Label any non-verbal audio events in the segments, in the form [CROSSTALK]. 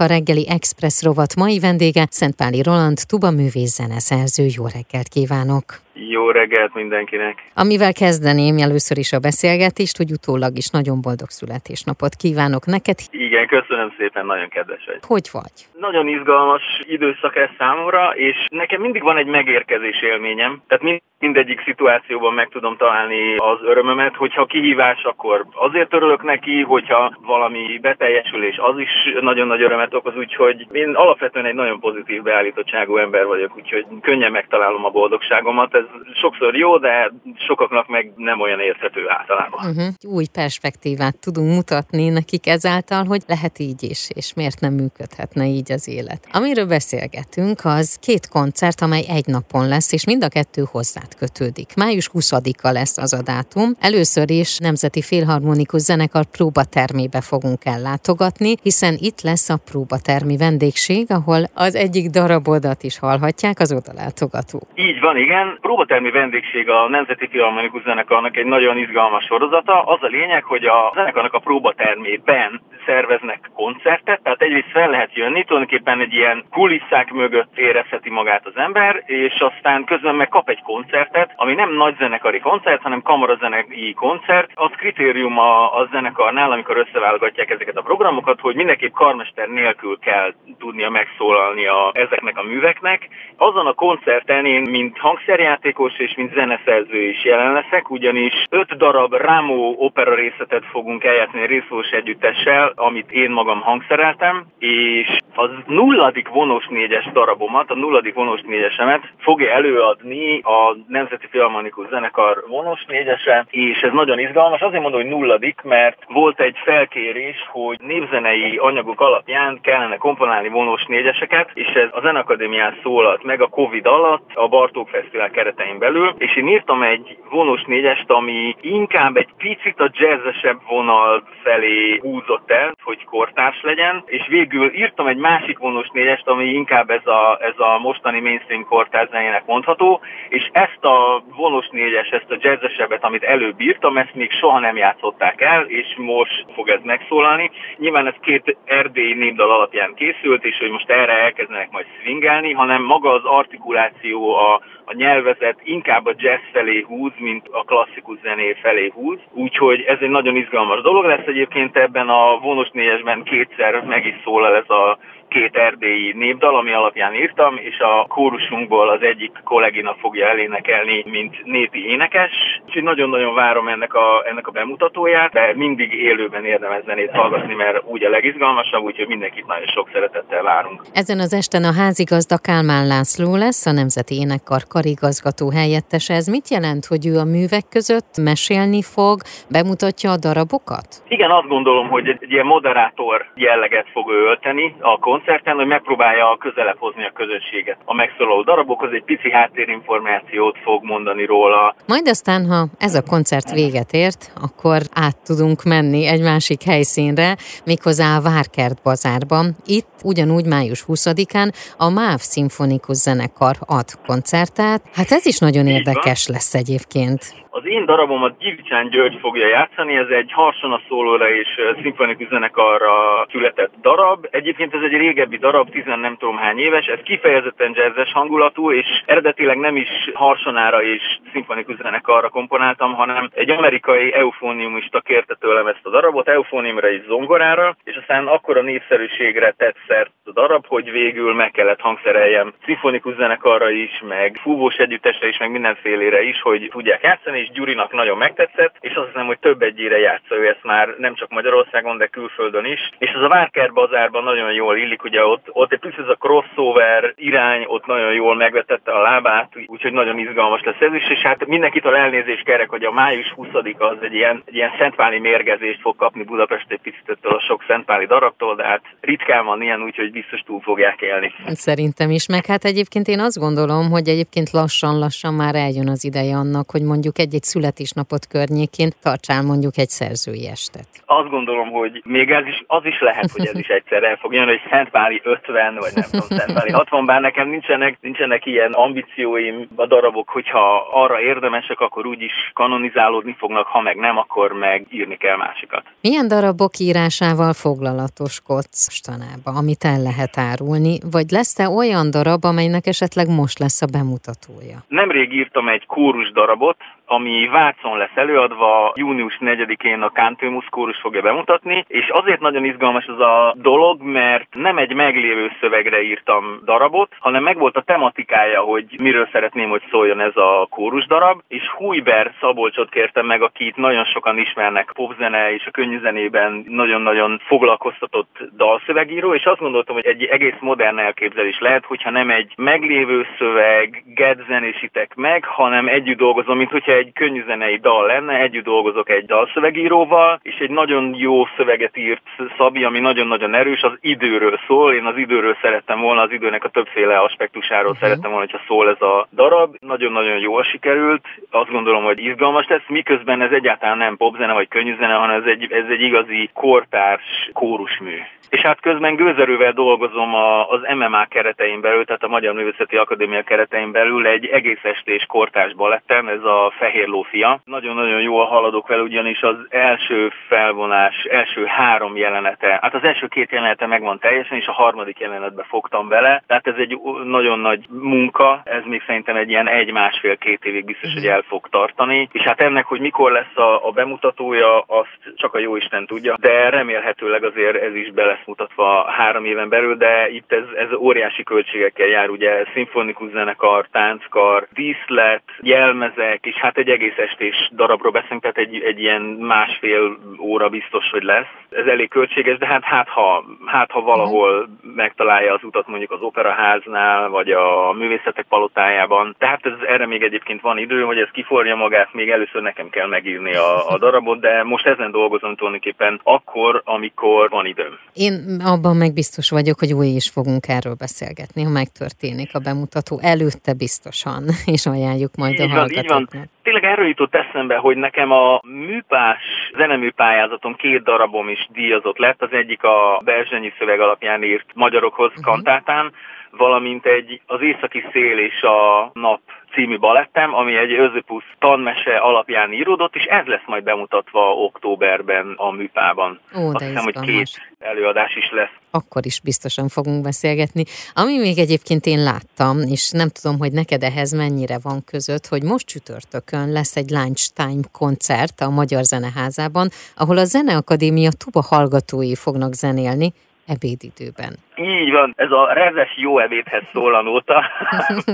A reggeli Express rovat mai vendége Szentpáli Roland, tuba művész zeneszerző. Jó reggelt kívánok! Jó reggelt mindenkinek! Amivel kezdeném először is a beszélgetést, hogy utólag is nagyon boldog születésnapot kívánok neked. Igen, köszönöm szépen, nagyon kedves vagy. Hogy vagy? Nagyon izgalmas időszak ez számomra, és nekem mindig van egy megérkezés élményem. Tehát mindegyik szituációban meg tudom találni az örömömet, hogyha kihívás, akkor azért örülök neki, hogyha valami beteljesülés, az is nagyon nagy örömet okoz, úgyhogy én alapvetően egy nagyon pozitív beállítottságú ember vagyok, úgyhogy könnyen megtalálom a boldogságomat. Ez sokszor jó, de sokaknak meg nem olyan érthető általában. Uh-huh. Új perspektívát tudunk mutatni nekik ezáltal, hogy lehet így is, és miért nem működhetne így az élet. Amiről beszélgetünk, az két koncert, amely egy napon lesz, és mind a kettő hozzád kötődik. Május 20-a lesz az a dátum. Először is Nemzeti Félharmonikus Zenekar próbatermébe fogunk ellátogatni, hiszen itt lesz a próbatermi vendégség, ahol az egyik darabodat is hallhatják az odalátogató. Így van, igen próbatermi vendégség a Nemzeti Filharmonikus Zenekarnak egy nagyon izgalmas sorozata. Az a lényeg, hogy a zenekarnak a próbatermében szerveznek koncertet, tehát egyrészt fel lehet jönni, tulajdonképpen egy ilyen kulisszák mögött érezheti magát az ember, és aztán közben meg kap egy koncertet, ami nem nagy zenekari koncert, hanem kamarazenei koncert. Az kritérium a, a zenekarnál, amikor összeválogatják ezeket a programokat, hogy mindenképp karmester nélkül kell tudnia megszólalni a, ezeknek a műveknek. Azon a koncerten én, mint hangszerjátékos és mint zeneszerző is jelen leszek, ugyanis öt darab Rámó opera részletet fogunk eljátszani részfós együttessel, amit én magam hangszereltem, és az nulladik vonós négyes darabomat, a nulladik vonós négyesemet fogja előadni a Nemzeti Filharmonikus Zenekar vonós négyese, és ez nagyon izgalmas. Azért mondom, hogy nulladik, mert volt egy felkérés, hogy népzenei anyagok alapján kellene komponálni vonós négyeseket, és ez a Zenakadémián szólalt meg a Covid alatt a Bartók Fesztivál keretein belül, és én írtam egy vonós négyest, ami inkább egy picit a jazzesebb vonal felé húzott el, hogy kortárs legyen, és végül írtam egy másik vonós négyest, ami inkább ez a, ez a mostani mainstream kortárs zenének mondható, és ezt a vonós négyes, ezt a jazzesebbet, amit előbb írtam, ezt még soha nem játszották el, és most fog ez megszólalni. Nyilván ez két erdélyi népdal alapján készült, és hogy most erre elkezdenek majd swingelni, hanem maga az artikuláció, a, a nyelvezet inkább a jazz felé húz, mint a klasszikus zené felé húz. Úgyhogy ez egy nagyon izgalmas dolog lesz egyébként ebben a vonós négyesben kétszer meg is szólal ez a két erdélyi népdal, ami alapján írtam, és a kórusunkból az egyik kollégina fogja elénekelni, mint népi énekes. Úgyhogy nagyon-nagyon várom ennek a, ennek a bemutatóját, de mindig élőben érdemes zenét hallgatni, mert úgy a legizgalmasabb, úgyhogy mindenkit nagyon sok szeretettel várunk. Ezen az esten a házigazda Kálmán László lesz, a Nemzeti Énekkar karigazgató helyettese. Ez mit jelent, hogy ő a művek között mesélni fog, bemutatja a darabokat? Igen, azt gondolom, hogy egy ilyen moderátor jelleget fog ő ölteni a koncerten, hogy megpróbálja közelebb hozni a közönséget. A megszólaló darabokhoz egy pici háttérinformációt fog mondani róla. Majd aztán, ha ez a koncert véget ért, akkor át tudunk menni egy másik helyszínre, méghozzá a Várkert bazárban. Itt ugyanúgy május 20-án a MÁV Szimfonikus Zenekar ad koncertát. Hát ez is nagyon érdekes lesz egyébként. Az én darabomat Gyivcsán György fogja játszani, ez egy harsona szólóra és szimfonikus zenekarra született darab. Egyébként ez egy régebbi darab, tizen nem tudom hány éves, ez kifejezetten jazzes hangulatú, és eredetileg nem is harsonára és szimfonikus zenekarra komponáltam, hanem egy amerikai eufóniumista kérte tőlem ezt a darabot, eufóniumra és zongorára, és aztán akkora népszerűségre tett szert a darab, hogy végül meg kellett hangszereljem szimfonikus zenekarra is, meg fúvós együttesre is, meg mindenfélére is, hogy tudják játszani, és Gyurinak nagyon megtetszett, és azt hiszem, hogy több egy ére játsza ő ezt már nem csak Magyarországon, de külföldön is. És az a Várker bazárban nagyon jól illik, ugye ott, ott egy picit ez a crossover irány, ott nagyon jól megvetette a lábát, úgyhogy nagyon izgalmas lesz ez is, és hát mindenkitől elnézést kerek, hogy a május 20 az egy ilyen, egy ilyen szentpáli mérgezést fog kapni Budapest egy picit ettől a sok szentpáli darabtól, de hát ritkán van ilyen, úgyhogy biztos túl fogják élni. Szerintem is, meg hát egyébként én azt gondolom, hogy egyébként lassan-lassan már eljön az ideje annak, hogy mondjuk egy egy születésnapot környékén tartsál mondjuk egy szerzői estet. Azt gondolom, hogy még ez is, az is lehet, hogy ez is egyszer el fog jönni, hogy Szentpáli 50, vagy nem tudom, Szentpáli 60, bár nekem nincsenek, nincsenek ilyen ambícióim a darabok, hogyha arra érdemesek, akkor úgyis kanonizálódni fognak, ha meg nem, akkor meg írni kell másikat. Milyen darabok írásával foglalatoskodsz mostanában, amit el lehet árulni, vagy lesz-e olyan darab, amelynek esetleg most lesz a bemutatója? Nemrég írtam egy kórus darabot, ami Vácon lesz előadva, június 4-én a Kántémusz kórus fogja bemutatni, és azért nagyon izgalmas az a dolog, mert nem egy meglévő szövegre írtam darabot, hanem megvolt a tematikája, hogy miről szeretném, hogy szóljon ez a kórus darab, és Hújber Szabolcsot kértem meg, akit nagyon sokan ismernek popzene és a könnyűzenében nagyon-nagyon foglalkoztatott dalszövegíró, és azt gondoltam, hogy egy egész modern elképzelés lehet, hogyha nem egy meglévő szöveg, gedzenésítek meg, hanem együtt dolgozom, mint hogyha egy könnyűzenei dal lenne, együtt dolgozok egy dalszövegíróval, és egy nagyon jó szöveget írt Szabi, ami nagyon-nagyon erős, az időről szól. Én az időről szerettem volna, az időnek a többféle aspektusáról uh-huh. szerettem volna, hogyha szól ez a darab. Nagyon-nagyon jól sikerült, azt gondolom, hogy izgalmas lesz, miközben ez egyáltalán nem popzene vagy könnyűzene, hanem ez egy, ez egy igazi kortárs kórusmű. És hát közben gőzerővel dolgozom a, az MMA keretein belül, tehát a Magyar Művészeti Akadémia keretein belül egy egész estés kortás balettem, ez a Fehér Lófia. Nagyon-nagyon jól haladok vele, ugyanis az első felvonás, első három jelenete, hát az első két jelenete megvan teljesen, és a harmadik jelenetbe fogtam bele. Tehát ez egy nagyon nagy munka, ez még szerintem egy ilyen egy-másfél-két évig biztos, hogy el fog tartani. És hát ennek, hogy mikor lesz a, a bemutatója, azt csak a jó Isten tudja, de remélhetőleg azért ez is bele lesz mutatva három éven belül, de itt ez, ez óriási költségekkel jár, ugye szimfonikus zenekar, tánckar, díszlet, jelmezek, és hát egy egész estés darabról beszélünk, tehát egy, egy ilyen másfél óra biztos, hogy lesz. Ez elég költséges, de hát, hát, ha, hát ha valahol megtalálja az utat mondjuk az operaháznál, vagy a művészetek palotájában. Tehát ez, erre még egyébként van idő, hogy ez kiforja magát, még először nekem kell megírni a, a darabot, de most ezen dolgozom tulajdonképpen akkor, amikor van időm. Én abban meg biztos vagyok, hogy új is fogunk erről beszélgetni, ha megtörténik a bemutató előtte biztosan, és ajánljuk majd így a hallgatóknak. Így van. Tényleg erről jutott eszembe, hogy nekem a műpás zeneműpályázatom két darabom is díjazott lett. Az egyik a Berzsenyi szöveg alapján írt magyarokhoz uh-huh. kantátán, valamint egy az északi szél és a nap című balettem, ami egy Özöpusz tanmese alapján íródott, és ez lesz majd bemutatva októberben a műpában. Ó, Azt hiszem, hogy két előadás is lesz. Akkor is biztosan fogunk beszélgetni. Ami még egyébként én láttam, és nem tudom, hogy neked ehhez mennyire van között, hogy most csütörtökön lesz egy Lunchtime koncert a Magyar Zeneházában, ahol a Zeneakadémia tuba hallgatói fognak zenélni, ebédidőben. Így van, ez a rezes jó ebédhez szól a nóta.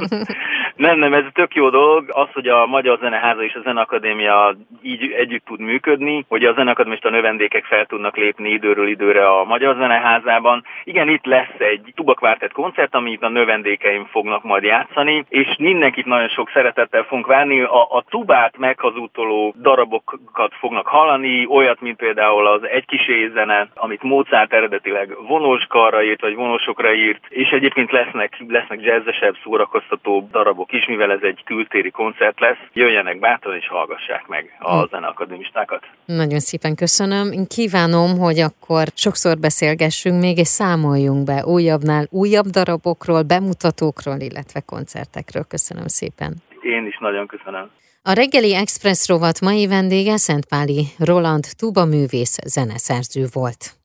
[LAUGHS] nem, nem, ez tök jó dolog. Az, hogy a Magyar Zeneháza és a Zeneakadémia így együtt tud működni, hogy a zeneakadémista növendékek fel tudnak lépni időről időre a Magyar Zeneházában. Igen, itt lesz egy tubakvártett koncert, amit a növendékeim fognak majd játszani, és mindenkit nagyon sok szeretettel fogunk várni. A, a tubát meghazútoló darabokat fognak hallani, olyat, mint például az Egy kis zene, amit Mozart eredetileg vonóskarra írt, vagy vonósokra írt, és egyébként lesznek, lesznek jazzesebb, szórakoztató darabok is, mivel ez egy kültéri koncert lesz. Jöjjenek bátran és hallgassák meg a hm. zeneakadémistákat. Nagyon szépen köszönöm. Én kívánom, hogy akkor sokszor beszélgessünk még, és számoljunk be újabbnál újabb darabokról, bemutatókról, illetve koncertekről. Köszönöm szépen. Én is nagyon köszönöm. A reggeli Express rovat mai vendége Szentpáli Roland Tuba művész zeneszerző volt.